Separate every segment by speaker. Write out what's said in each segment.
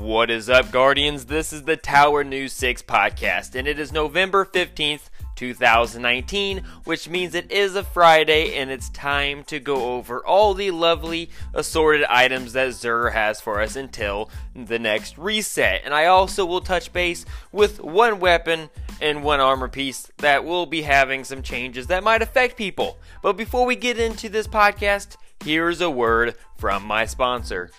Speaker 1: What is up, Guardians? This is the Tower News 6 podcast, and it is November 15th, 2019, which means it is a Friday and it's time to go over all the lovely assorted items that Xur has for us until the next reset. And I also will touch base with one weapon and one armor piece that will be having some changes that might affect people. But before we get into this podcast, here's a word from my sponsor.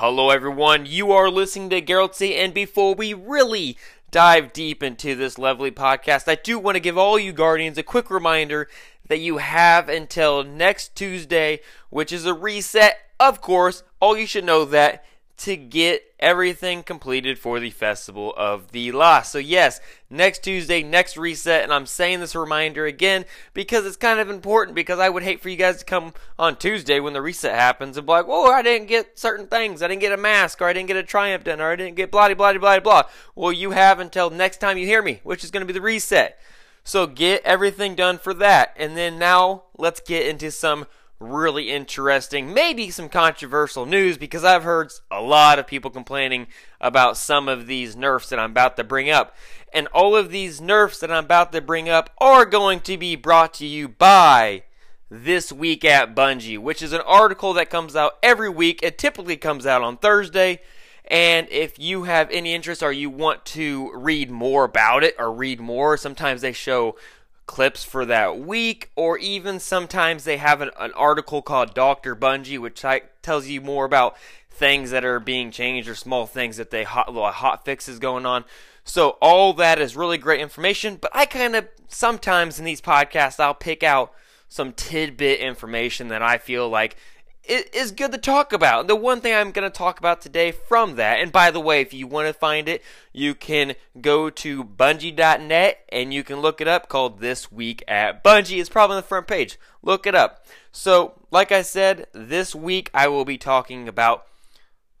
Speaker 1: Hello, everyone. You are listening to Geraltzy, and before we really dive deep into this lovely podcast, I do want to give all you Guardians a quick reminder that you have until next Tuesday, which is a reset. Of course, all you should know that to get everything completed for the Festival of the Lost. So, yes, next Tuesday, next reset, and I'm saying this reminder again because it's kind of important because I would hate for you guys to come on Tuesday when the reset happens and be like, whoa, I didn't get certain things. I didn't get a mask, or I didn't get a Triumph done, or I didn't get blah, blah, blah, blah. Well, you have until next time you hear me, which is going to be the reset. So, get everything done for that. And then now, let's get into some really interesting, maybe some controversial news because I've heard a lot of people complaining about some of these nerfs that I'm about to bring up. And all of these nerfs that I'm about to bring up are going to be brought to you by This Week at Bungie, which is an article that comes out every week. It typically comes out on Thursday. And if you have any interest or you want to read more about it or read more, sometimes they show clips for that week, or even sometimes they have an, an article called Dr. Bungie, which tells you more about things that are being changed or small things that they hot, little hot fixes going on. So all that is really great information, but I kind of sometimes in these podcasts I'll pick out some tidbit information that I feel like is good to talk about. The one thing I'm going to talk about today from that, and by the way, if you want to find it, you can go to bungie.net and you can look it up called This Week at Bungie. It's probably on the front page. Look it up. So, like I said, this week I will be talking about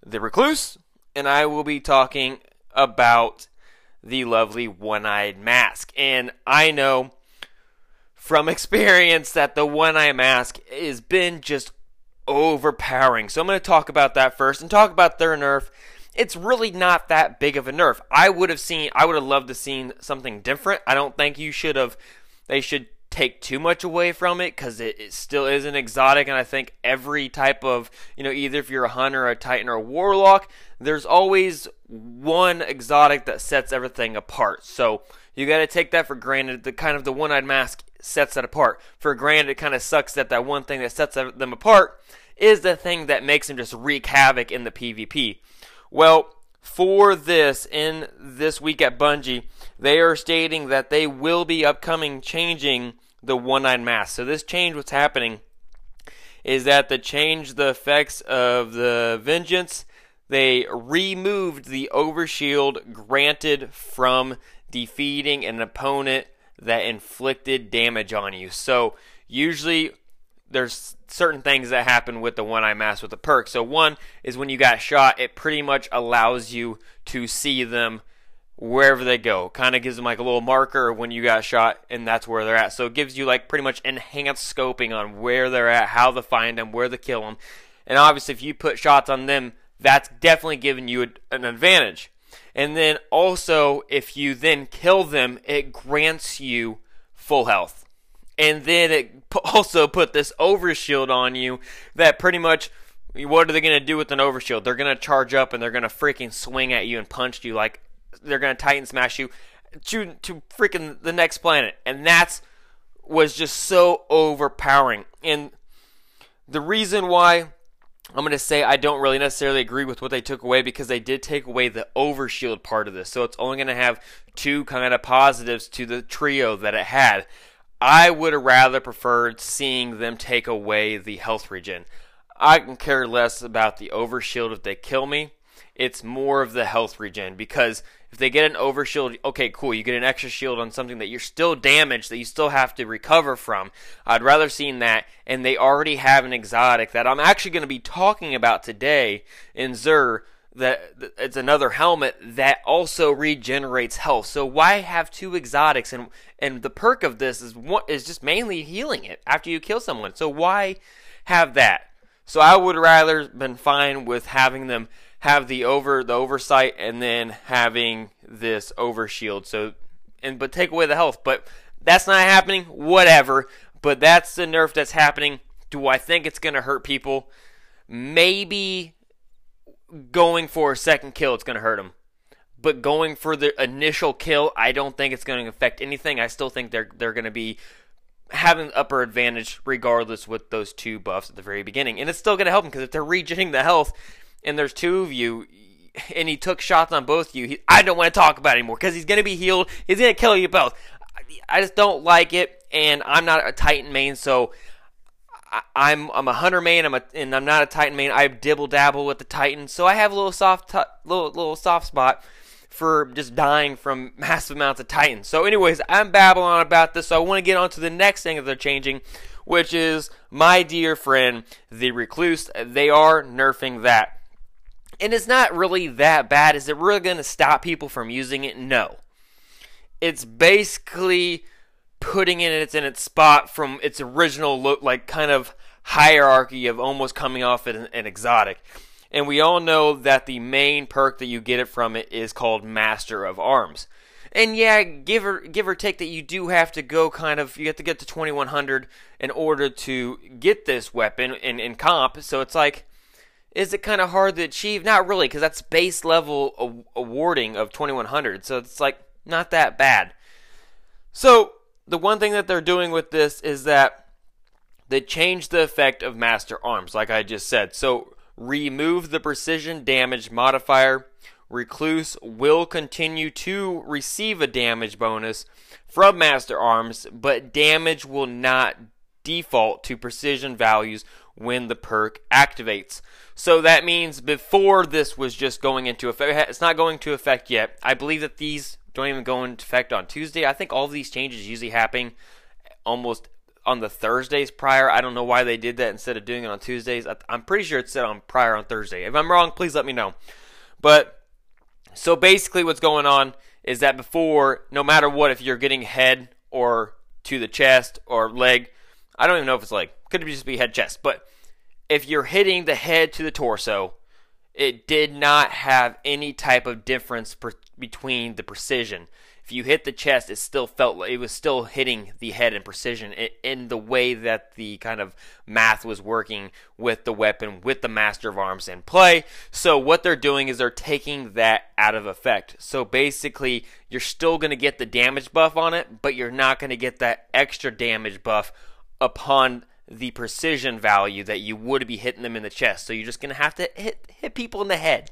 Speaker 1: the Recluse, and I will be talking about the lovely one eyed mask. And I know from experience that the one eye mask has been just overpowering. So I'm going to talk about that first and talk about their nerf. It's really not that big of a nerf. I would have seen I would have loved to seen something different. I don't think you should have they should take too much away from it because it, it, still is an exotic and i think every type of you know either if you're a hunter a titan or a warlock there's always one exotic that sets everything apart so you got to take that for granted the kind of the one-eyed mask sets that apart for granted it kind of sucks that that one thing that sets them apart is the thing that makes them just wreak havoc in the PvP. Well, for this, in this week at Bungie, they are stating that they will be upcoming changing the one eyed mask. So this change, what's happening is that the change the effects of the vengeance. They removed the overshield granted from defeating an opponent that inflicted damage on you. So usually there's certain things that happen with the one eye mask with the perk. So one is when you got shot, it pretty much allows you to see them wherever they go. Kind of gives them like a little marker when you got shot, and that's where they're at. So it gives you like pretty much enhanced scoping on where they're at, how to find them, where to kill them. And obviously, if you put shots on them, that's definitely giving you an advantage. And then also, if you then kill them, it grants you full health and then it also put this overshield on you that pretty much what are they going to do with an overshield? They're going to charge up and they're going to freaking swing at you and punch you like they're going to titan smash you to to freaking the next planet. And that's was just so overpowering. And the reason why I'm going to say I don't really necessarily agree with what they took away because they did take away the overshield part of this. So it's only going to have two kind of positives to the trio that it had. I would have rather preferred seeing them take away the health regen. I can care less about the overshield if they kill me. It's more of the health regen because if they get an overshield, okay, cool, you get an extra shield on something that you're still damaged that you still have to recover from. I'd rather seen that, and they already have an exotic that I'm actually going to be talking about today in Xur that it's another helmet that also regenerates health. So why have two exotics and and the perk of this is what is just mainly healing it after you kill someone. So why have that? So I would rather been fine with having them have the over the oversight and then having this overshield. So and but take away the health. But that's not happening. Whatever. But that's the nerf that's happening. Do I think it's going to hurt people? Maybe going for a second kill, it's going to hurt them. But going for the initial kill, I don't think it's going to affect anything. I still think they're they're going to be having upper advantage regardless with those two buffs at the very beginning. And it's still going to help him because if they're regenerating the health and there's two of you and he took shots on both of you, he, I don't want to talk about it anymore because he's going to be healed. He's going to kill you both. I just don't like it, and I'm not a Titan main, so I, am I'm a hunter main. I'm a and I'm not a Titan main. I dibble dabble with the Titan, so I have a little soft t- little little soft spot for just dying from massive amounts of Titans. So, anyways, I'm babbling about this, so I want to get on to the next thing that they're changing, which is my dear friend, the Recluse. They are nerfing that. And it's not really that bad. Is it really going to stop people from using it? No. It's basically putting it in its in its spot from its original look, like kind of hierarchy of almost coming off an, an exotic. And we all know that the main perk that you get it from it is called Master of Arms. And yeah, give or give or take that you do have to go kind of you have to get to 2100 in order to get this weapon in, in comp. So it's like is it kind of hard to achieve? Not really, because that's base level awarding of 2100. So it's like not that bad. So the one thing that they're doing with this is that they change the effect of Master Arms, like I just said. So remove the precision damage modifier. Recluse will continue to receive a damage bonus from Master Arms, but damage will not default to precision values when the perk activates. So that means before this was just going into effect, it's not going to effect yet. I believe that these don't even go into effect on Tuesday. I think all of these changes usually happen almost on the Thursdays prior. I don't know why they did that instead of doing it on Tuesdays. I'm pretty sure it's set on prior on Thursday. If I'm wrong, please let me know. But so basically, what's going on is that before, no matter what, if you're getting head or to the chest or leg, I don't even know if it's leg. Could just be head chest. But if you're hitting the head to the torso, it did not have any type of difference per- between the precision if you hit the chest, it still felt like it was still hitting the head in precision in the way that the kind of math was working with the weapon, with the Master of Arms in play. So what they're doing is they're taking that out of effect. So basically, you're still going to get the damage buff on it, but you're not going to get that extra damage buff upon the precision value that you would be hitting them in the chest. So you're just going to have to hit hit people in the head.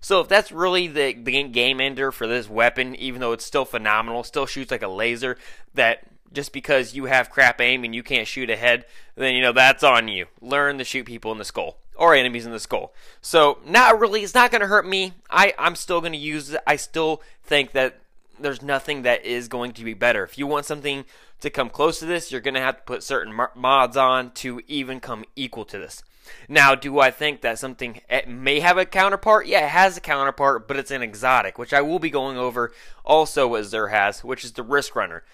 Speaker 1: So if that's really the, the game ender for this weapon, even though it's still phenomenal, still shoots like a laser, that just because you have crap aim and you can't shoot ahead, then you know that's on you. Learn to shoot people in the skull or enemies in the skull. So not really, it's not going to hurt me. I I'm still going to use it. I still think that there's nothing that is going to be better. If you want something to come close to this, you're going to have to put certain mods on to even come equal to this. Now, do I think that something may have a counterpart? Yeah, it has a counterpart, but it's an exotic, which I will be going over also as Xur has, which is the Risk Runner.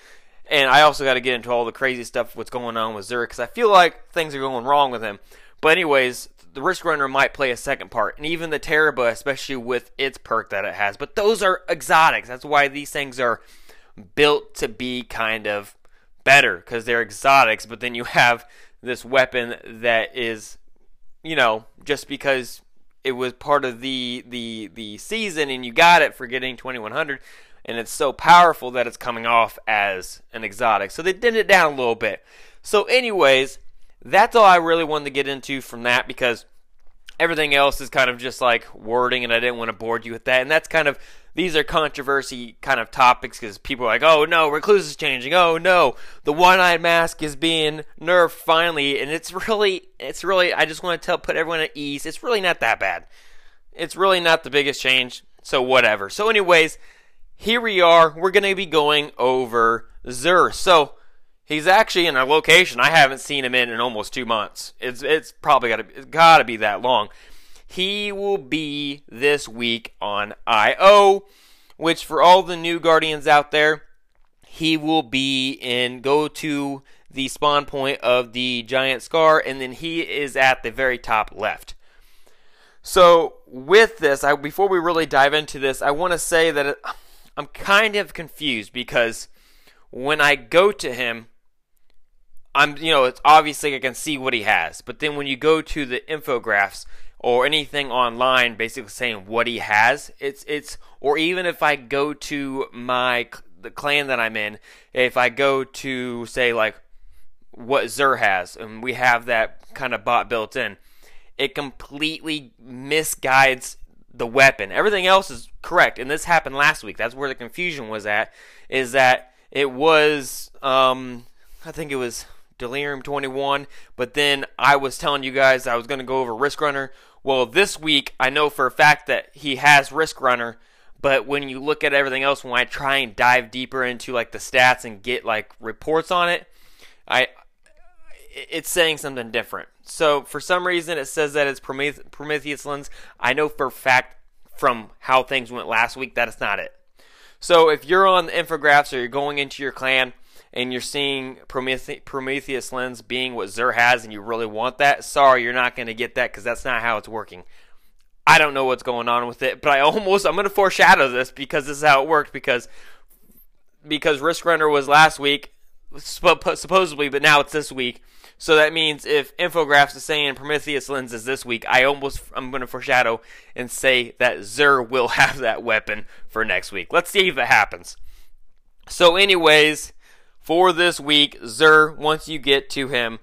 Speaker 1: And I also got to get into all the crazy stuff what's going on with Xur because I feel like things are going wrong with him. But anyways, the Risk Runner might play a second part, and even the Tarrabah, especially with its perk that it has. But those are exotics. That's why these things are built to be kind of better because they're exotics. But then you have this weapon that is you know, just because it was part of the the the season and you got it for getting 2100 and it's so powerful that it's coming off as an exotic. So they dimmed it down a little bit. So anyways, that's all I really wanted to get into from that because everything else is kind of just like wording and I didn't want to bore you with that. And that's kind of these are controversy kind of topics because people are like, oh no, Recluse is changing. Oh no, the one-eyed mask is being nerfed finally, and it's really, it's really. I just want to tell, put everyone at ease. It's really not that bad. It's really not the biggest change. So whatever. So anyways, here we are. We're gonna be going over Xur. So he's actually in a location I haven't seen him in in almost two months. It's it's probably gotta gotta be that long. He will be this week on IO, which for all the new Guardians out there, he will be in go to the spawn point of the giant scar, and then he is at the very top left. So with this, I, before we really dive into this, I want to say that it, I'm kind of confused because when I go to him, I'm you know it's obviously I can see what he has, but then when you go to the infographics or anything online, basically saying what he has, it's it's or even if I go to my the clan that I'm in, if I go to say like what Xur has, and we have that kind of bot built in, it completely misguides the weapon. Everything else is correct, and this happened last week. That's where the confusion was at. Is that it was um, I think it was Delirium 21, but then I was telling you guys I was going to go over Risk Runner. Well, this week I know for a fact that he has Risk Runner, but when you look at everything else, when I try and dive deeper into like the stats and get like reports on it, I it's saying something different. So for some reason, it says that it's Prometheus lens. I know for a fact from how things went last week that it's not it. So if you're on the infographics or you're going into your clan and you're seeing Promethe- Prometheus lens being what Xur has and you really want that, sorry, you're not going to get that because that's not how it's working. I don't know what's going on with it, but I almost I'm going to foreshadow this because this is how it worked because because Risk Runner was last week supposedly, but now it's this week. So that means if Infographics is saying Prometheus lens is this week, I almost I'm going to foreshadow and say that Xur will have that weapon for next week. Let's see if it happens. So, anyways, for this week, Xur, once you get to him,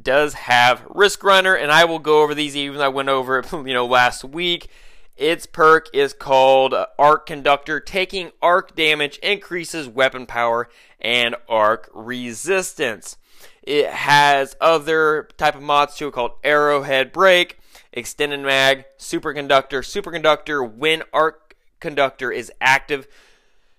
Speaker 1: does have Risk Runner, and I will go over these even though I went over it, you know, last week. Its perk is called uh, Arc Conductor. Taking arc damage increases weapon power and arc resistance. It has other type of mods too called Arrowhead Brake, Extended Mag, Superconductor. Superconductor when Arc Conductor is active.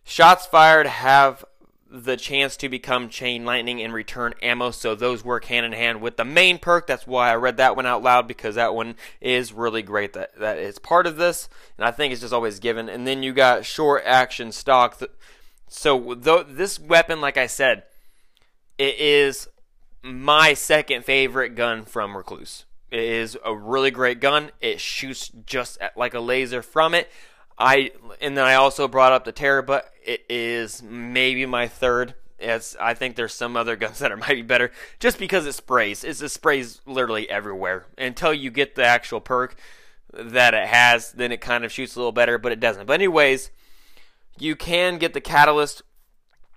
Speaker 1: Shots fired have the chance to become chain lightning and return ammo. So those work hand in hand with the main perk. That's why I read that one out loud because that one is really great. That that is part of this, and I think it's just always given. And then you got short action stock. So though this weapon, like I said, it is my second favorite gun from Recluse. It is a really great gun. It shoots just like a laser from it. I and then I also brought up the Terror, but it is maybe my third. As I think there's some other guns that are might be better, just because it sprays. It's, it sprays literally everywhere until you get the actual perk that it has. Then it kind of shoots a little better, but it doesn't. But anyways, you can get the catalyst,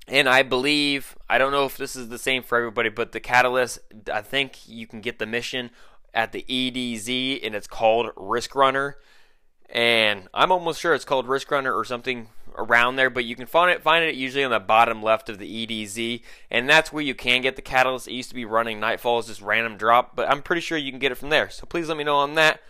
Speaker 1: and I believe I don't know if this is the same for everybody, but the catalyst. I think you can get the mission at the EDZ, and it's called Risk Runner and I'm almost sure it's called Risk Runner or something around there, but you can find it find it usually on the bottom left of the EDZ, and that's where you can get the catalyst. It used to be running Nightfall as just random drop, but I'm pretty sure you can get it from there. So please let me know on that.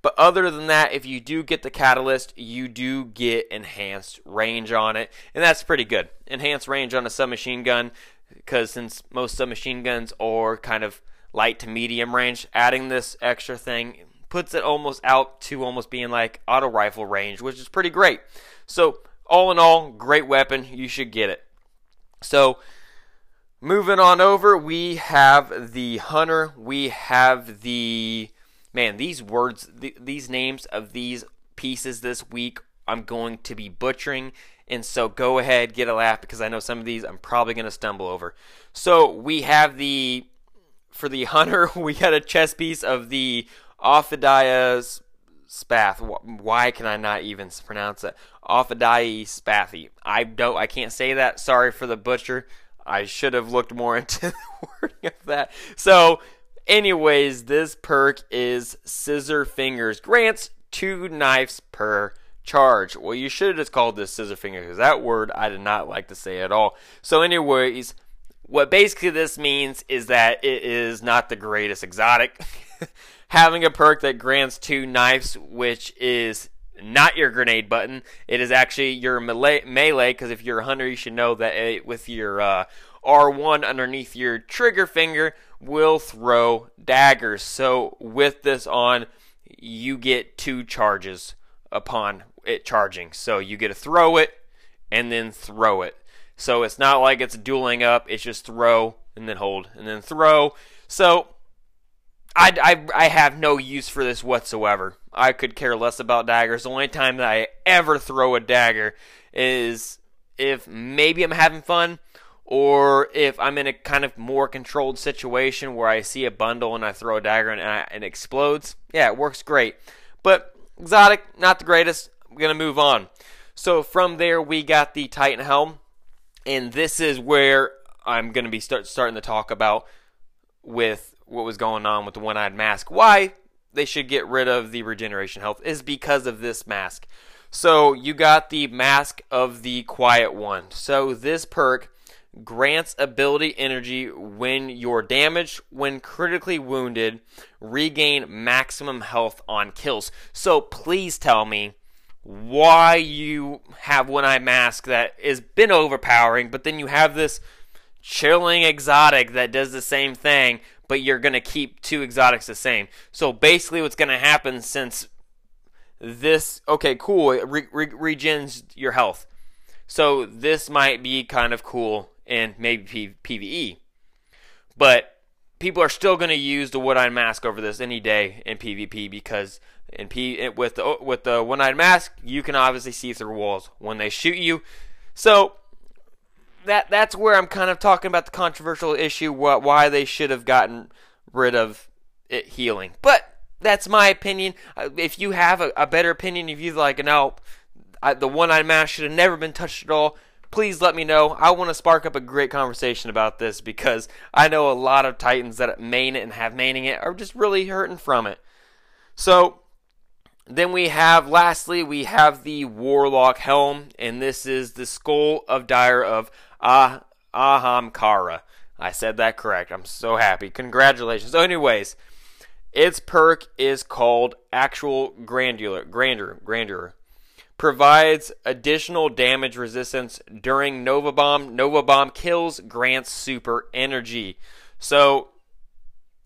Speaker 1: But other than that, if you do get the catalyst, you do get enhanced range on it, and that's pretty good. Enhanced range on a submachine gun, because since most submachine guns are kind of light to medium range, adding this extra thing puts it almost out to almost being like auto rifle range, which is pretty great. So, all in all, great weapon. You should get it. So, moving on over, we have the Hunter. We have the. Man, these words, these names of these pieces this week, I'm going to be butchering. And so go ahead, get a laugh because I know some of these I'm probably going to stumble over. So we have the. For the Hunter, we got a chess piece of the Ophidias Spath. Why can I not even pronounce it? Ophidiae Spathy. I don't. I can't say that. Sorry for the butcher. I should have looked more into the wording of that. So, anyways, this perk is Scissor Fingers. Grants two knives per charge. Well, you should have just called this Scissor Fingers because that word I did not like to say at all. So, anyways, what basically this means is that it is not the greatest exotic. having a perk that grants two knives, which is not your grenade button. It is actually your melee, because if you're a hunter, you should know that it, with your uh, R1 underneath your trigger finger will throw daggers. So with this on, you get two charges upon it charging. So you get to throw it and then throw it. So it's not like it's dueling up, it's just throw and then hold, and then throw. So I, I, I have no use for this whatsoever. I could care less about daggers. The only time that I ever throw a dagger is if maybe I'm having fun or if I'm in a kind of more controlled situation where I see a bundle and I throw a dagger and, I, and it explodes. Yeah, it works great. But exotic, not the greatest. I'm going to move on. So from there, we got the Titan Helm. And this is where I'm going to be start, starting to talk about with what was going on with the one eyed mask. Why they should get rid of the regeneration health is because of this mask. So you got the mask of the quiet one. So this perk grants ability energy when you're damaged, when critically wounded, regain maximum health on kills. So please tell me why you have one eye mask that has been overpowering, but then you have this chilling exotic that does the same thing, but you're going to keep two exotics the same. So basically, what's going to happen since this, okay, cool, it re- re- regens your health. So this might be kind of cool in maybe P- PvE. But people are still going to use the one-eyed mask over this any day in PvP because in P with the with the one-eyed mask, you can obviously see through walls when they shoot you. So that that's where I'm kind of talking about the controversial issue what why they should have gotten rid of it healing. But that's my opinion. Uh, if you have a, a better opinion, if you like, no, I, the one-eyed mask should have never been touched at all. Please let me know. I want to spark up a great conversation about this because I know a lot of Titans that main it and have maining it are just really hurting from it. So then we have, lastly, we have the Warlock Helm, and this is the Skull of Dire of ah- Ahamkara. I said that correct. I'm so happy. Congratulations. So, anyways, its perk is called Actual Grandular, Grandeur. Grandeur. Provides additional damage resistance during Nova Bomb. Nova Bomb kills, grants super energy. So,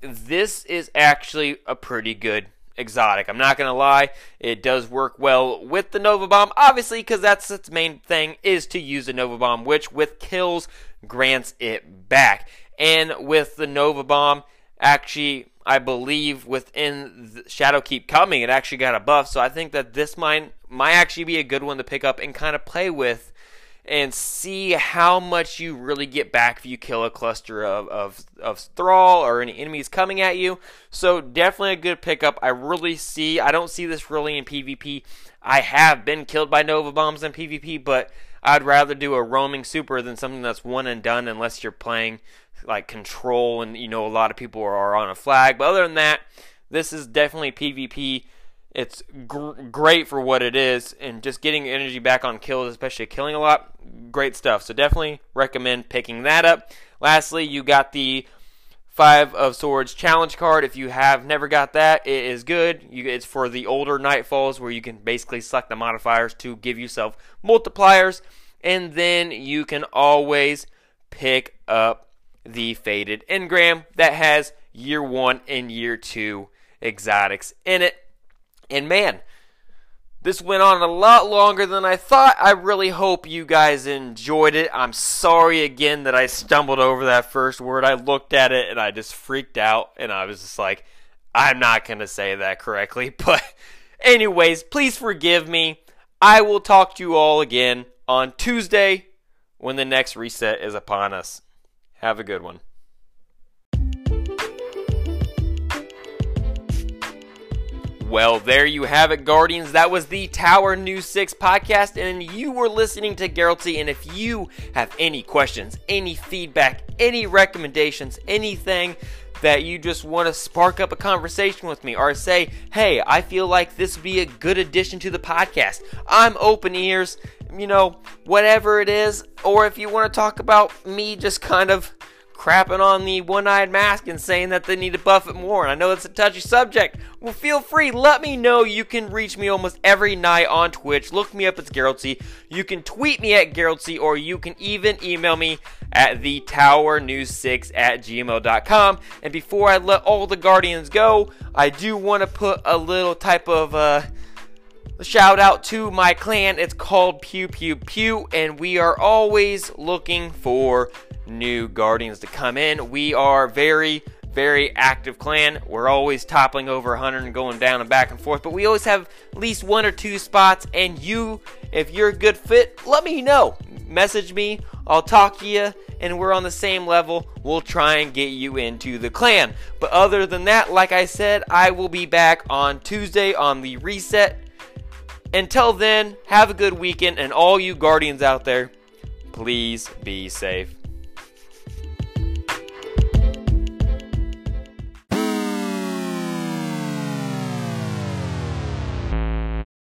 Speaker 1: this is actually a pretty good exotic. I'm not going to lie, it does work well with the Nova Bomb, obviously, because that's its main thing is to use the Nova Bomb, which with kills grants it back. And with the Nova Bomb, actually, I believe within Shadowkeep Coming, it actually got a buff. So I think that this might might actually be a good one to pick up and kind of play with and see how much you really get back if you kill a cluster of, of, of Thrall or any enemies coming at you. So definitely a good pickup. I really see, I don't see this really in PvP. I have been killed by Nova Bombs in PvP, but I'd rather do a roaming super than something that's one and done unless you're playing like control and you know a lot of people are on a flag. But other than that, this is definitely PvP it's gr- great for what it is, and just getting energy back on kills, especially killing a lot, great stuff. So definitely recommend picking that up. Lastly, you got the Five of Swords challenge card. If you have never got that, it is good. You, it's for the older Nightfalls where you can basically select the modifiers to give yourself multipliers, and then you can always pick up the Faded Engram that has year one and year two exotics in it. And man, this went on a lot longer than I thought. I really hope you guys enjoyed it. I'm sorry again that I stumbled over that first word. I looked at it and I just freaked out and I was just like, I'm not going to say that correctly. But, anyways, please forgive me. I will talk to you all again on Tuesday when the next reset is upon us. Have a good one. Well, there you have it, Guardians. That was the Tower News 6 podcast, and you were listening to Geralty. And if you have any questions, any feedback, any recommendations, anything that you just want to spark up a conversation with me or say, hey, I feel like this would be a good addition to the podcast, I'm open ears, you know, whatever it is. Or if you want to talk about me just kind of crapping on the one-eyed mask and saying that they need to buff it more. And I know it's a touchy subject. Well, feel free. Let me know. You can reach me almost every night on Twitch. Look me up. It's Geralty. You can tweet me at Geralty, or you can even email me at the Tower News 6 at gmail.com. And before I let all the Guardians go, I do want to put a little type of uh, shout out to my clan. It's called Pew Pew Pew, and we are always looking for new Guardians to come in. We are very, very active clan. We're always toppling over 100 and going down and back and forth, but we always have at least one or two spots. And you, if you're a good fit, let me know. Message me, I'll talk to you, and we're on the same level. We'll try and get you into the clan. But other than that, like I said, I will be back on Tuesday on the reset. Until then, have a good weekend, and all you Guardians out there, please be safe.